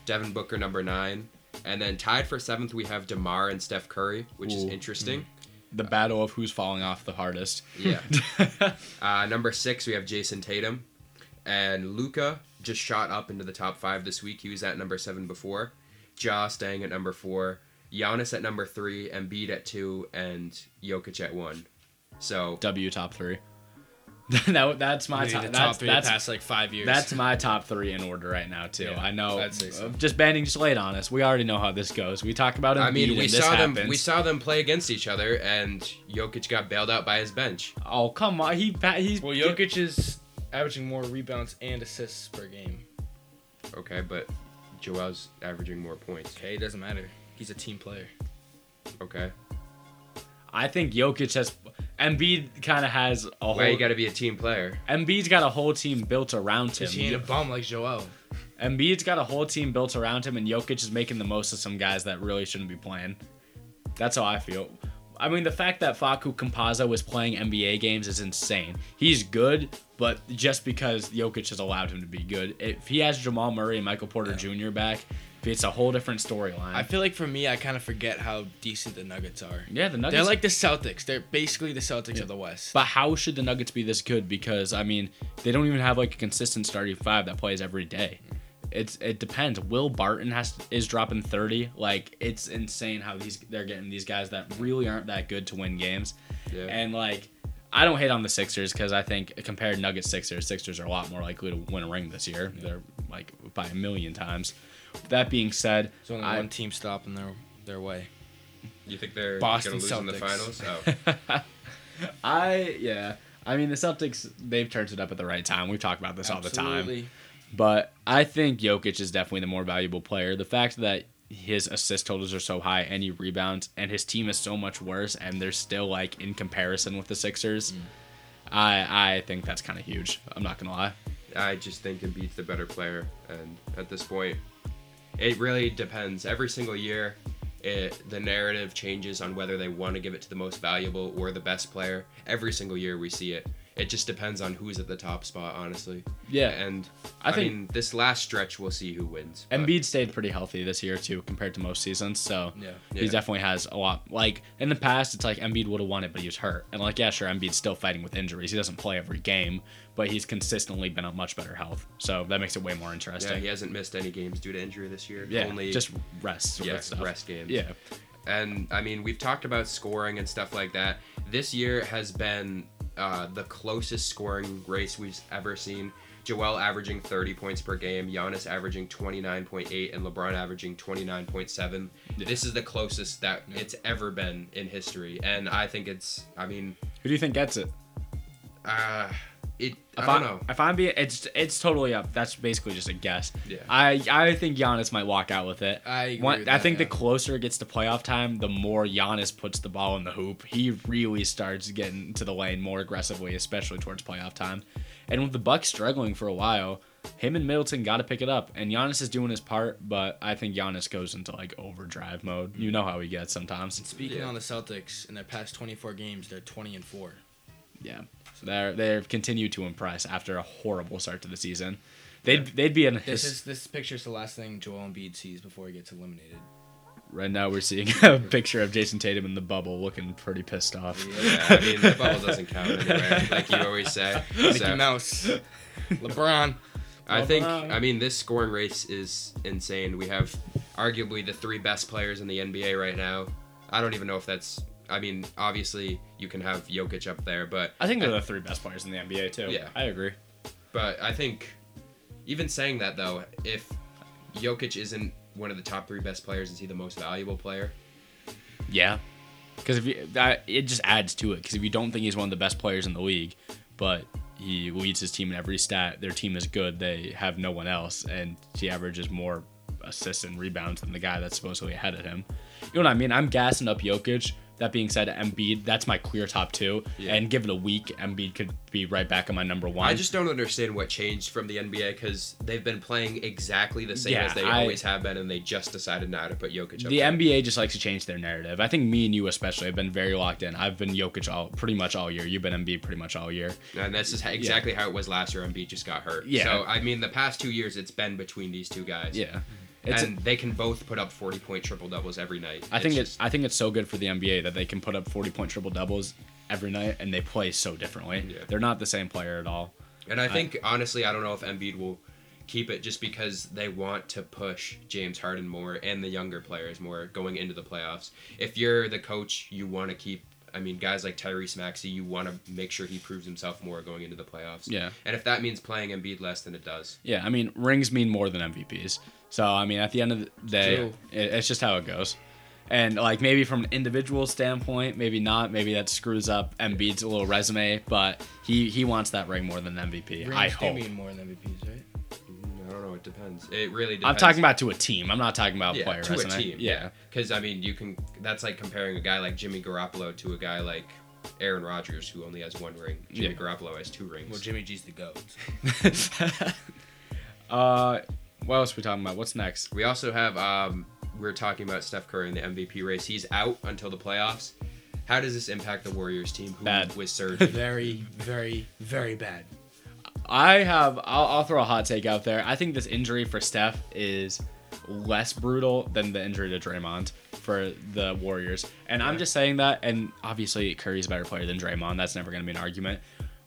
Devin Booker, number 9. And then tied for seventh, we have DeMar and Steph Curry, which is Ooh. interesting. The battle of who's falling off the hardest. Yeah. Uh, number six, we have Jayson Tatum. And Luka just shot up into the top five this week. He was at number seven before. Ja staying at number four. Giannis at number three. Embiid at two. And Jokic at one. So, W top three. that, that's my top. That's, top three that's, the past like five years. that's my top three in order right now too. Yeah, I know. So. uh, Just banding, just lay it on us. We already know how this goes. We talk about it. I mean, we this saw them. happens. We saw them play against each other, and Jokic got bailed out by his bench. Oh come on, he he's well, Jokic is averaging more rebounds and assists per game. Okay, but Joel's averaging more points. Okay, it doesn't matter. He's a team player. Okay, I think Jokic has. Embiid kind of has a whole. why you got to be a team player? Embiid's got a whole team built around him. Cause he ain't a bum like Joel. Embiid's got a whole team built around him, and Jokic is making the most of some guys that really shouldn't be playing. That's how I feel. I mean, the fact that Facu Campazzo was playing NBA games is insane. He's good, but just because Jokic has allowed him to be good. If he has Jamal Murray and Michael Porter Jr. back, it's a whole different storyline. I feel like for me, I kind of forget how decent the Nuggets are. yeah, the Nuggets. They're like the Celtics. They're basically the Celtics of the West. But how should the Nuggets be this good? Because I mean, they don't even have like a consistent starting five that plays every day. It's it depends. Will Barton has is dropping thirty. Like it's insane how these they're getting these guys that really aren't that good to win games. Yeah. And like, I don't hate on the Sixers because I think compared Nuggets Sixers, Sixers are a lot more likely to win a ring this year. They're like by a million times. That being said, There's only I- one team stopping their their way. You think they're Boston gonna lose in the Celtics. finals? Oh. I yeah. I mean the Celtics they've turned it up at the right time. We've talked about this all the time. Absolutely. But I think Jokic is definitely the more valuable player. The fact that his assist totals are so high and he rebounds and his team is so much worse and they're still like in comparison with the Sixers. Mm. I I think that's kind of huge. I'm not gonna lie. I just think Embiid's the better player, and at this point, it really depends. Every single year, it, the narrative changes on whether they want to give it to the most valuable or the best player. Every single year, we see it. It just depends on who's at the top spot, honestly. Yeah, And I I, think- mean, this last stretch, we'll see who wins. but- Embiid stayed pretty healthy this year too compared to most seasons. So Yeah. he Yeah. definitely has a lot. Like in the past, it's like Embiid would have won it, but he was hurt. And like yeah, sure, Embiid's still fighting with injuries. He doesn't play every game, but he's consistently been on much better health. So that makes it way more interesting. Yeah, he hasn't missed any games due to injury this year. Yeah, Only just rest. yeah, rest games. Yeah, And I mean, we've talked about scoring and stuff like that. This year has been uh, the closest scoring race we've ever seen. Joel averaging 30 points per game, Giannis averaging 29.8, and LeBron averaging 29.7. This is the closest that it's ever been in history. And I think it's, I mean, who do you think gets it? uh, it, I don't know. If I'm being, it's it's totally up. That's basically just a guess. Yeah. I I think Giannis might walk out with it. I agree One- with I that, think yeah. the closer it gets to playoff time, the more Giannis puts the ball in the hoop. He really starts getting to the lane more aggressively, especially towards playoff time. And with the Bucks struggling for a while, him and Middleton got to pick it up. And Giannis is doing his part, but I think Giannis goes into like overdrive mode. You know how he gets sometimes. Speaking Yeah. on the Celtics, in their past 24 games, they're 20 and four. Yeah, so they're they've continued to impress after a horrible start to the season. They'd they'd be in This his, is this picture's the last thing Joel Embiid sees before he gets eliminated. right now. We're seeing a picture of Jayson Tatum in the bubble, looking pretty pissed off. yeah, I mean, the bubble doesn't count anyway, like you always say. Mickey So, Mouse, LeBron. I think. I mean, this scoring race is insane. We have arguably the three best players in the NBA right now. I don't even know if that's. I mean, obviously you can have Jokic up there, but I think they're the three best players in the NBA too. Yeah. I agree. but I think even saying that though, if Jokic isn't one of the top three best players, is he the most valuable player? Yeah, because if you that it just adds to it. Because if you don't think he's one of the best players in the league, but he leads his team in every stat, their team is good. They have no one else, and he averages more assists and rebounds than the guy that's supposedly ahead of him. You know what I mean? I'm gassing up Jokic. That being said, Embiid, that's my clear top two. Yeah. And give it a week, Embiid could be right back on my number one. I just don't understand what changed from the NBA because they've been playing exactly the same Yeah, as they I- always have been, and they just decided now to put Jokic up. the there. NBA just likes to change their narrative. I think me and you especially have been very locked in. I've been Jokic all pretty much all year. You've been Embiid pretty much all year. And this is exactly how it was last year. Embiid just got hurt. Yeah. So I mean, the past two years, it's been between these two guys. Yeah. It's, and they can both put up forty point triple doubles every night. I think it's I think it's so good for the NBA that they can put up 40 point triple doubles every night and they play so differently. Yeah. They're not the same player at all. and I think honestly, I don't know if Embiid will keep it just because they want to push James Harden more and the younger players more going into the playoffs. If you're the coach, you want to keep. I mean, guys like Tyrese Maxey, you want to make sure he proves himself more going into the playoffs. Yeah. And if that means playing Embiid less, then it does. Yeah, I mean rings mean more than MVPs. So I mean at the end of the day, True. it, it's just how it goes. And like maybe from an individual standpoint, maybe not. Maybe that screws up Embiid's little resume, but he he wants that ring more than MVP. I Rings do hope. mean more than MVPs, right? I don't know. It depends. It really depends. I'm talking about to a team. I'm not talking about yeah, player to resume. a team. Yeah. because I mean, you can. That's like comparing a guy like Jimmy Garoppolo to a guy like Aaron Rodgers, who only has one ring. Jimmy Yeah. Garoppolo has two rings. Well, Jimmy G's the goat. uh, what else are we talking about? What's next? we also have. um We are talking about Steph Curry in the MVP race. He's out until the playoffs. How does this impact the Warriors team who Bad. was surging? very, very, very bad. I have. I'll, I'll throw a hot take out there. I think this injury for Steph is less brutal than the injury to Draymond for the Warriors, and I'm just saying that. And obviously, Curry's a better player than Draymond. That's never going to be an argument.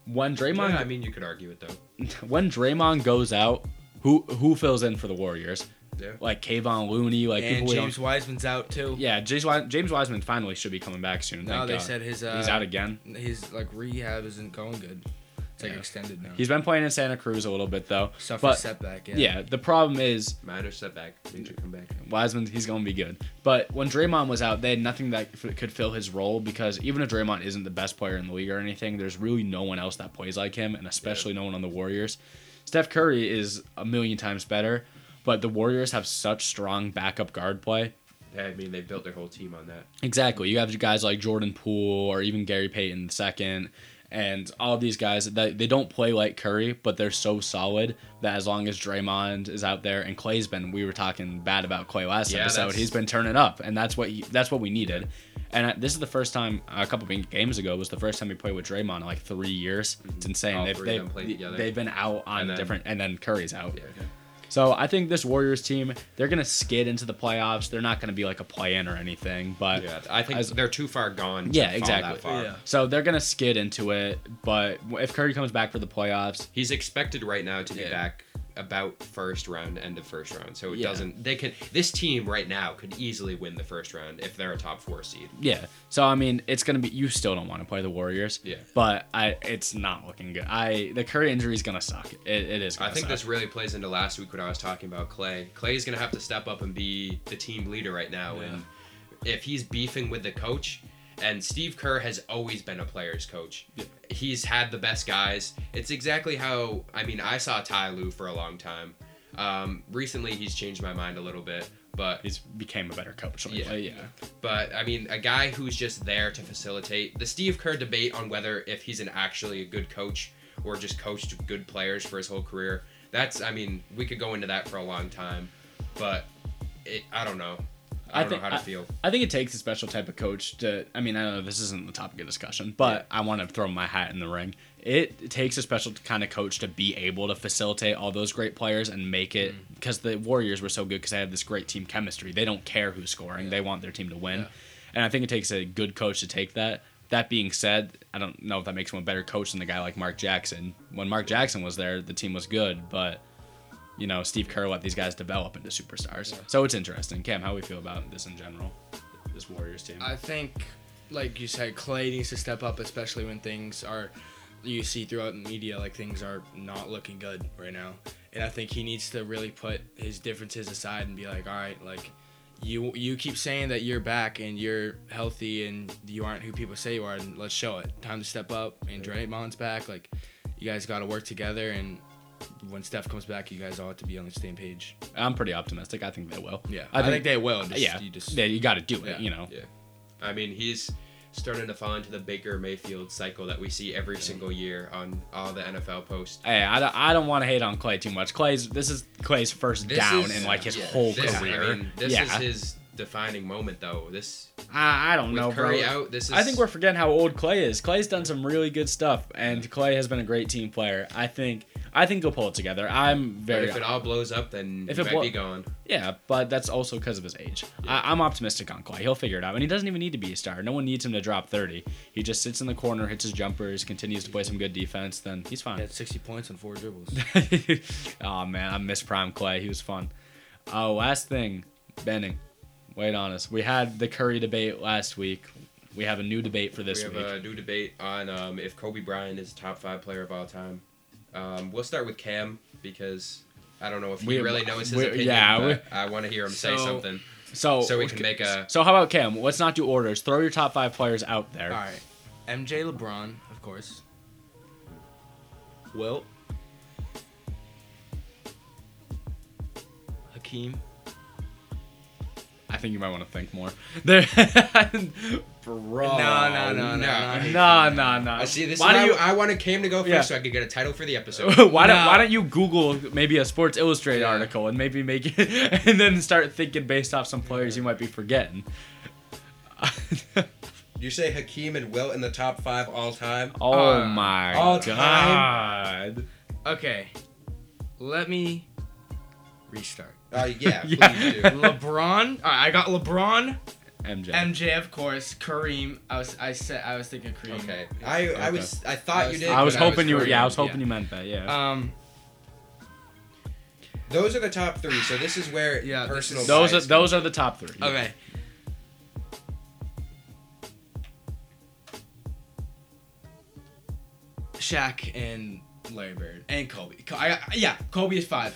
When Draymond, yeah, I mean, you could argue it though. when Draymond goes out, who who fills in for the Warriors? Yeah. Like Kevon Looney, like And people we James don't. Wiseman's out too. Yeah, James James Wiseman finally should be coming back soon. No, thank they God. said his uh, he's out again. His like rehab isn't going good. It's like Yeah. extended now. He's been playing in Santa Cruz a little bit though. suffered but setback. Yeah. yeah, the problem is Minor setback. Major comeback. Wiseman, he's going to be good. But when Draymond was out, they had nothing that f- could fill his role because even if Draymond isn't the best player in the league or anything, there's really no one else that plays like him, and especially no one on the Warriors. Steph Curry is a million times better, but the Warriors have such strong backup guard play. Yeah, I mean, they built their whole team on that. Exactly. You have guys like Jordan Poole or even Gary Payton the second, and all of these guys that they don't play like Curry, but they're so solid that as long as Draymond is out there and Clay's been, we were talking bad about Clay last Yeah, episode. that's- He's been turning up, and that's what that's what we needed. And I- this is the first time a couple of games ago was the first time we played with Draymond in like three years. It's mm-hmm. insane. All they've, they've, them played together. they've been out on And then- different, and then Curry's out. Yeah. So I think this Warriors team, they're gonna skid into the playoffs. They're not gonna be like a play-in or anything, but Yeah, I think As- they're too far gone. To Yeah, fall exactly. That far. Yeah. so they're gonna skid into it. But if Curry comes back for the playoffs, He's expected right now to be Yeah. back about first round, end of first round. So it Yeah. doesn't. They can. This team right now could easily win the first round if they're a top four seed. yeah. So I mean, it's gonna be. You still don't want to play the Warriors. Yeah. But I, it's not looking good. I the Curry injury is gonna suck. It, it is. I think suck. this really plays into last week when I was talking about Clay. Clay's gonna have to step up and be the team leader right now, Yeah. and if he's beefing with the coach. And Steve Kerr has always been a player's coach. He's had the best guys. It's exactly how I mean. I saw Ty Lue for a long time. Um, recently, he's changed my mind a little bit, but He's became a better coach. Yeah. Yeah. Yeah. But I mean, a guy who's just there to facilitate the Steve Kerr debate on whether if he's an actually a good coach or just coached good players for his whole career. That's I mean, we could go into that for a long time, but it, I don't know. I I don't think- know how to I- feel. I think it takes a special type of coach to. I mean, I don't know this isn't the topic of discussion, but I want to throw my hat in the ring. It takes a special kind of coach to be able to facilitate all those great players and make it Mm. because the Warriors were so good because they had this great team chemistry. They don't care who's scoring; they want their team to win, Yeah. and I think it takes a good coach to take that. That being said, I don't know if that makes him a better coach than the guy like Mark Jackson. When Mark Jackson was there, the team was good, but you know Steve Kerr let these guys develop into superstars. So it's interesting. Cam, how we feel about this in general, this Warriors team? I think, like you said, Clay needs to step up, especially when things are. You see throughout the media, like things are not looking good right now, and I think he needs to really put his differences aside and be like, all right, like you you keep saying that you're back and you're healthy and you aren't who people say you are, and let's show it. Time to step up. And Draymond's back. Like you guys got to work together, and when Steph comes back, you guys all have to be on the same page. I'm pretty optimistic. I think they will. Yeah, I I, think- think, they will. Just, yeah, you just yeah, you got to do it. Yeah. You know. Yeah. I mean, he's starting to fall into the Baker Mayfield cycle that we see every single year on all the NFL posts. Hey, I don't, I don't want to hate on Clay too much. Clay's this is Clay's first This down is- in like his yeah, whole this- career. I mean, this yeah, is his defining moment, though. This I, I don't know, Curry bro. out, this is. I think we're forgetting how old Clay is. Clay's done some really good stuff, and Clay has been a great team player. I think I think he'll pull it together. I'm But very if it all blows up, then If he it might blo- be gone. yeah, but that's also because of his age. I, I'm optimistic on Clay. He'll figure it out, and he doesn't even need to be a star. No one needs him to drop 30. He just sits in the corner, hits his jumpers, continues to play some good defense. Then he's fine. He fine. had 60 points and four dribbles. oh man, I miss prime Clay. He was fun. Oh, last thing, Benning. Wait on us. We had the Curry debate last week. We have a new debate for this we have week. a new debate on um, if Kobe Bryant is a top five player of all time. Um, we'll start with Cam because I don't know if he We- really knows his we- opinion. yeah, but I want to hear him say something so so we can make a. So how about Cam? Let's not do orders. Throw your top five players out there. All right, MJ, LeBron, of course. Wilt. Hakeem. I think you might want to think more. There, bro. no, no, no, no, no. No, no, no. I see. This why is do why you? I wanted Cam to go first Yeah. so I could get a title for the episode. why don't Why don't you Google maybe a Sports Illustrated Yeah. article and maybe make it, and then start thinking based off some players you might be forgetting. you say Hakeem and Wilt in the top five all time. oh Uh, my all god. Okay, let me restart. Uh, yeah, Yeah. please do. LeBron. All right, I got LeBron, MJ. MJ, of course. Kareem. I was, I said, I was thinking Kareem. Okay, I I was I thought I you did. I was but hoping you were. Yeah, I was hoping yeah. you meant that. Yeah. Um, Those are the top three. So this is where Yeah, personal. is- those are those are the top three. okay. Shaq and Larry Bird and Kobe. Co- I yeah, Kobe is five,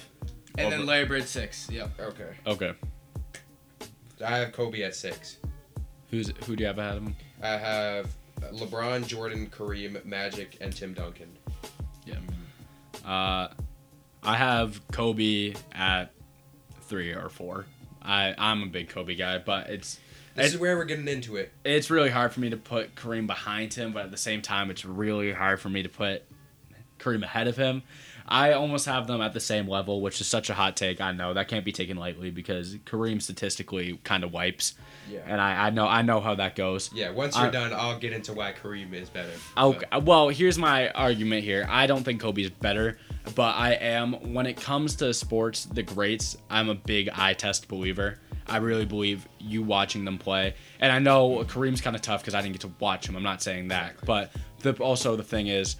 and Over. then Larry Bird six. Yep. Okay, Okay. I have Kobe at six. Who's who do you have ahead of him? I have LeBron, Jordan, Kareem, Magic, and Tim Duncan. Yeah. Uh, I have Kobe at three or four. I I'm a big Kobe guy, but it's This It- is where we're getting into it. it's really hard for me to put Kareem behind him, but at the same time, it's really hard for me to put Kareem ahead of him. I almost have them at the same level, which is such a hot take. I know that can't be taken lightly because Kareem statistically kind of wipes, Yeah. and I, I know I know how that goes. Yeah. Once you're I- done, I'll get into why Kareem is better. Okay. Well, here's my argument here. I don't think Kobe's better, but I am when it comes to sports, the greats. I'm a big eye test believer. I really believe you watching them play, and I know Kareem's kind of tough because I didn't get to watch him. I'm not saying that, Exactly. but the, also the thing is,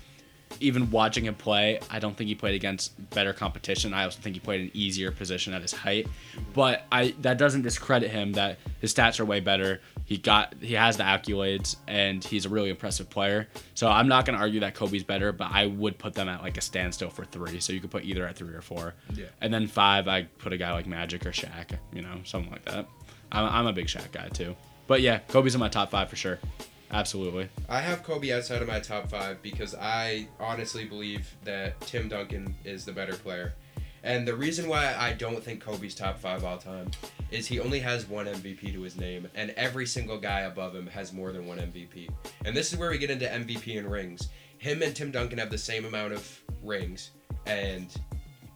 even watching him play, I don't think he played against better competition. I also think he played an easier position at his height. But I that doesn't discredit him that his stats are way better. He got he has the accolades and he's a really impressive player. So I'm not gonna argue that Kobe's better, but I would put them at like a standstill for three. So you could put either at three or four. Yeah. And then five, I put a guy like Magic or Shaq, you know, something like that. I'm, I'm a big Shaq guy too. But yeah, Kobe's in my top five for sure. Absolutely. I have Kobe outside of my top five because I honestly believe that Tim Duncan is the better player. And the reason why I don't think Kobe's top five all time is he only has one MVP to his name, and every single guy above him has more than one MVP. And this is where we get into MVP and rings. Him and Tim Duncan have the same amount of rings, and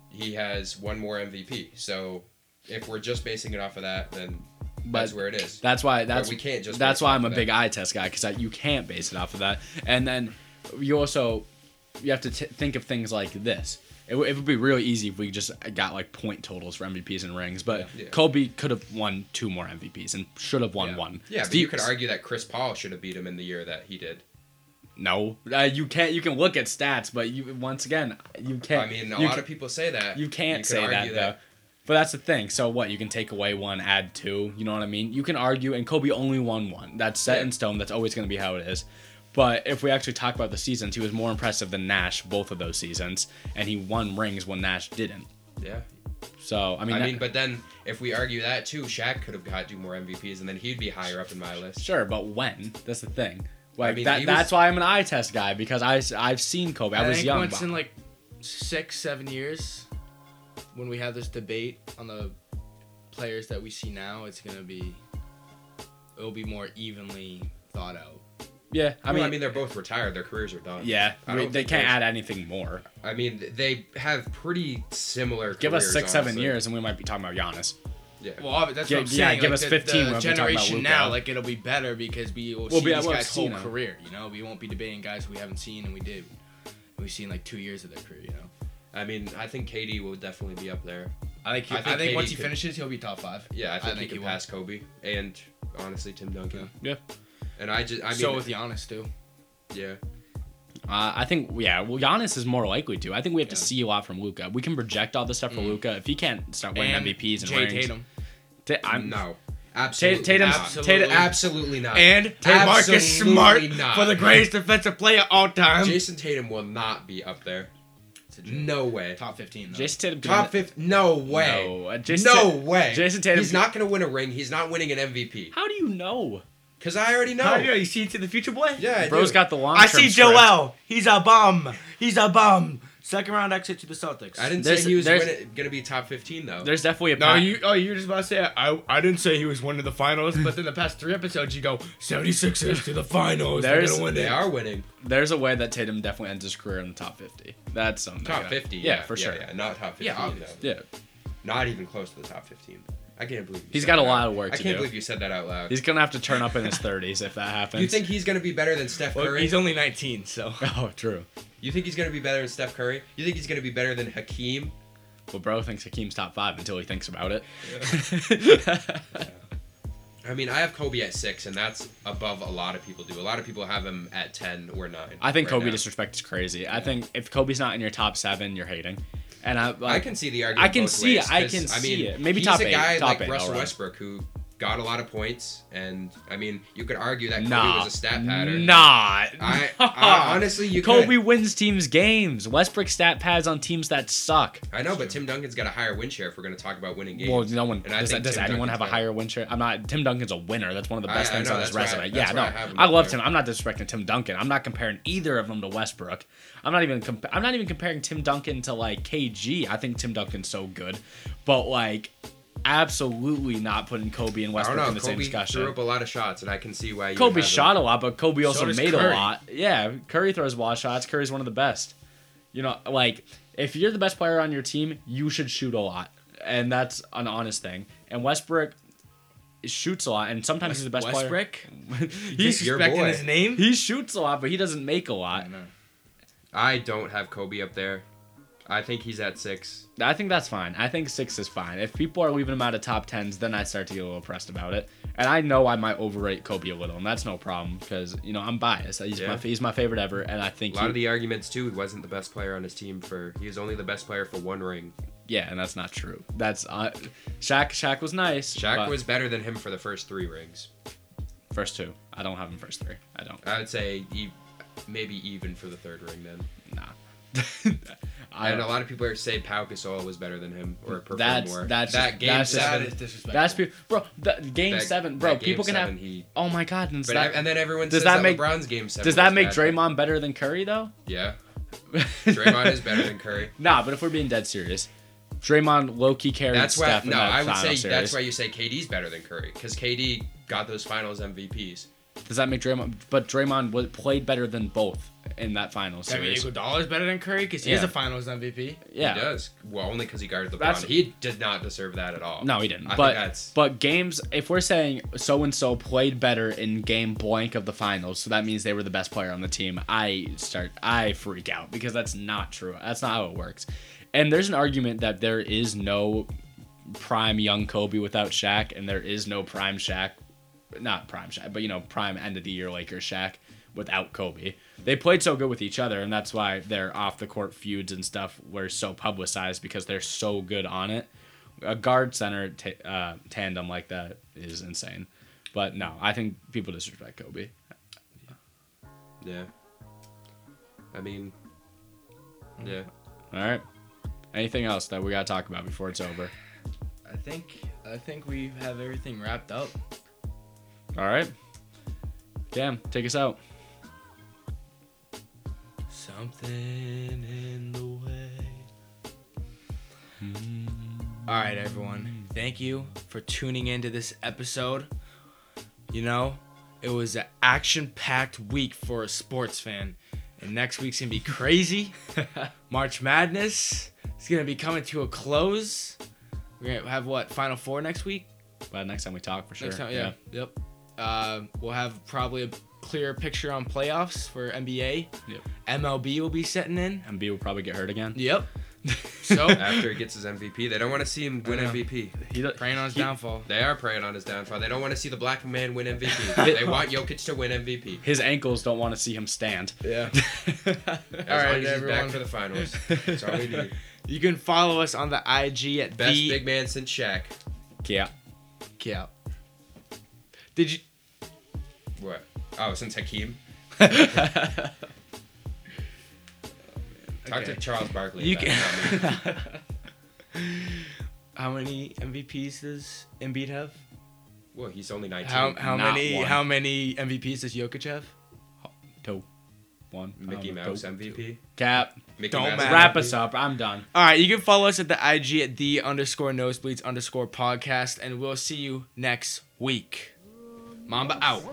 he has one more MVP. So if we're just basing it off of that, then that's where it is. That's why But that's we can't just. that's why I'm a of big eye test guy because you can't base it off of that. And then you also you have to t- think of things like this. It, w- it would be really easy if we just got like point totals for MVPs and rings, but Yeah. Kobe could have won two more MVPs and should have won Yeah. one. Yeah, but you could argue that Chris Paul should have beat him in the year that he did. No, uh, you can't. You can look at stats, but you once again you can't. I mean, a lot can- of people say that. You can't could say that, though. But that's the thing. So what? You can take away one, add two. You know what I mean? You can argue, and Kobe only won one. That's set in stone. That's always going to be how it is. But if we actually talk about the seasons, he was more impressive than Nash both of those seasons, and he won rings when Nash didn't. Yeah. So I mean, I that- mean, but then if we argue that too, Shaq could have got two more MVPs, and then he'd be higher up in my list. sure, but when? That's the thing. Like mean, that. was- That's why I'm an eye test guy because I I've seen Kobe. I, I was think young. once in like six, seven years, when we have this debate on the players that we see now, it's gonna be it'll be more evenly thought out. yeah, I I mean, mean, I mean, they're both retired. Their careers are done. yeah, I we- don't they can't add anything more. I mean, they have pretty similar. Give us careers, six, seven years, and we might be talking about Giannis. Yeah. Well, obvi- that's Yeah, what I'm saying. yeah, saying. give like, us the, 15 The when we talk about generation Luka. now, like it'll be better because we will We'll see be these we'll guys' whole career. You know, we won't be debating guys we haven't seen and we did. We've seen like two years of their career. You know, I mean, I think KD will definitely be up there. I think. He, I I think think, once he could- finishes, he'll be top five. Yeah, I think, he he can will. pass Kobe and honestly Tim Duncan. Yeah. And I just, I mean, so with Giannis too. yeah, Uh, I think, yeah, well, Giannis is more likely to. I think we have to see a lot from Luka. We can project all this stuff for Mm. Luka. If he can't start winning And MVPs and Jay rings, Tatum. Ta- I'm, no, absolutely, Tatum's- not. Absolutely. Tatum- absolutely not. And Marcus Absolutely Smart not. for the greatest defensive player all time. Jayson Tatum will not be up there. No way. Top 15. Though. Jayson Tatum. Top fifth? No way. No, uh, Jason no Ta- way. Jayson Tatum- He's not going to win a ring. He's not winning an MVP. How do you know? Because I already know. How do you, you see into the future, boy? Yeah, I Bro's do. got the long. I see Joel. He's a bum. He's a bum. Second round exit to the Celtics. I didn't There's- say he was there's- going to be top 15, though. There's definitely a. No, path- you. Oh, you were just about to say. I. I didn't say he was winning the finals, but then the past three episodes, you go 76ers to the finals. They're There's- gonna win they it. are winning. There's a way that Tatum definitely ends his career in the top 50. That's something. Top yeah. 50. Yeah, Yeah, for sure. Yeah, not top 15. Yeah, obviously. Yeah, Not even close to the top 15. I can't believe you He's said got a that. lot of work I to can't do. believe you said that out loud. he's gonna have to turn up in his 30s if that happens. you think he's going to be better than Steph Well, Curry? he's only 19, so. Oh, true. You think he's going to be better than Steph Curry? You think he's going to be better than Hakeem? Well, bro thinks Hakeem's top five until he thinks about it. I mean, I have Kobe at six, and that's above a lot of people do. A lot of people have him at ten or nine. I think right Kobe now. disrespect is crazy. I think if Kobe's not in your top seven, you're hating. And I, like, I can see the argument. I can see ways, it. I can I see mean, it. Maybe he's top a eight. guy Top like eight, Russell right. Westbrook who got a lot of points, and I mean, you could argue that Kobe Nah, was a stat pattern. Nah. I, I honestly, you Kobe could. wins teams games. Westbrook stat pads on teams that suck. I know, but Tim Duncan's got a higher win share if we're going to talk about winning games. Well, no one And does, think does anyone have a higher win share. I'm not. Tim Duncan's a winner. That's one of the best I things know, on his resume. that's yeah, no, I I love. Tim. I'm not disrespecting Tim Duncan. I'm not comparing either of them to Westbrook. I'm not even. Compa- I'm not even comparing Tim Duncan to like KG. I think Tim Duncan's so good, but like. Absolutely not putting Kobe and I Westbrook don't in know. the same Kobe discussion. threw up a lot of shots, and I can see why. Kobe shot a lot, but Kobe also does made a lot. Yeah, Curry throws a lot of shots. Curry's one of the best. You know, like if you're the best player on your team, you should shoot a lot, and that's an honest thing. And Westbrook shoots a lot, and sometimes he's the best player. Westbrook? player. he's Your Disrespecting boy. his name? he shoots a lot, but he doesn't make a lot. I know. I don't have Kobe up there. I think he's at six. I think that's fine. I think six is fine. If people are leaving him out of top tens, then I start to get a little pressed about it. And I know I might overrate Kobe a little, and that's no problem because you know I'm biased. He's Yeah. my he's my favorite ever, and I think A lot he- of the arguments too. He wasn't the best player on his team for. He was only the best player for one ring. Yeah, and that's not true. That's uh, Shaq. Shaq was nice. Shaq was better than him for the first three rings. first two. I don't have him first three. I don't. I would say e- maybe even for the third ring then. Nah. I and a lot of people say Pau Gasol was better than him or performed That's- more. that's that game that's seven. That is disrespectful. That's pe- bro. The, game that- seven, bro. that game people can seven, have. He, Oh my god. And, but that, and then everyone does says that that, make- LeBron's game seven. does that make bad. Draymond better than Curry though? Yeah, Draymond is better than Curry. Nah, but if we're being dead serious, Draymond low key carried That's why. Steph in No, that I would final say series. that's why you say KD's better than Curry because KD got those Finals MVPs. Does that make Draymond? But Draymond was, played better than both in that final I mean, series. Is better than Curry because he is a Finals MVP. yeah. He does well only because he guarded LeBron. That's- he did not deserve that at all. No, he didn't. I think but that's- but games, if we're saying so and so played better in game blank of the finals, so that means they were the best player on the team. I start, I freak out because that's not true. That's not how it works. And there's an argument that there is no prime young Kobe without Shaq, and there is no prime Shaq, not prime Shaq, but you know prime end of the year Lakers Shaq without Kobe. They played so good with each other, and that's why their off the court feuds and stuff were so publicized because they're so good on it. A guard center t- uh, tandem like that is insane. But no, I think people disrespect Kobe. Yeah. I mean, yeah. All right. Anything else that we gotta talk about before it's over? I think I think we have everything wrapped up. All right. Cam, take us out. Something in the way. Hmm. All right, everyone. Thank you for tuning into this episode. You know, it was an action-packed week for a sports fan, and next week's gonna be crazy. March Madness is gonna be coming to a close. We're gonna have what Final Four next week. But next time we talk, for sure. Next time, yeah. Yep. Uh, we'll have probably a clearer picture on playoffs for NBA. Yep. MLB will be setting in. Embiid will probably get hurt again. Yep. So After he gets his MVP, they don't want to see him win MVP. He, praying on his he- downfall. They are preying on his downfall. They don't want to see the black man win MVP. they want Jokic to win MVP. His ankles don't want to see him stand. Yeah. As all right, everyone. back for the finals. That's all we need. You can follow us on the IG at Best the big man since Shaq. Yeah. Yeah. Did you? What? Oh, since Hakeem. Talk Okay. to Charles Barkley. You can't how many MVPs does Embiid have? Well, he's only 19. How how many one. how many MVPs does Jokic have? Two. One. Mickey I don't Mouse two. MVP. Cap. Mickey Don't Mouse matter. Wrap MVP. us up. I'm done. All right, you can follow us at the IG at the underscore nosebleeds underscore podcast, and we'll see you next week. Mamba out.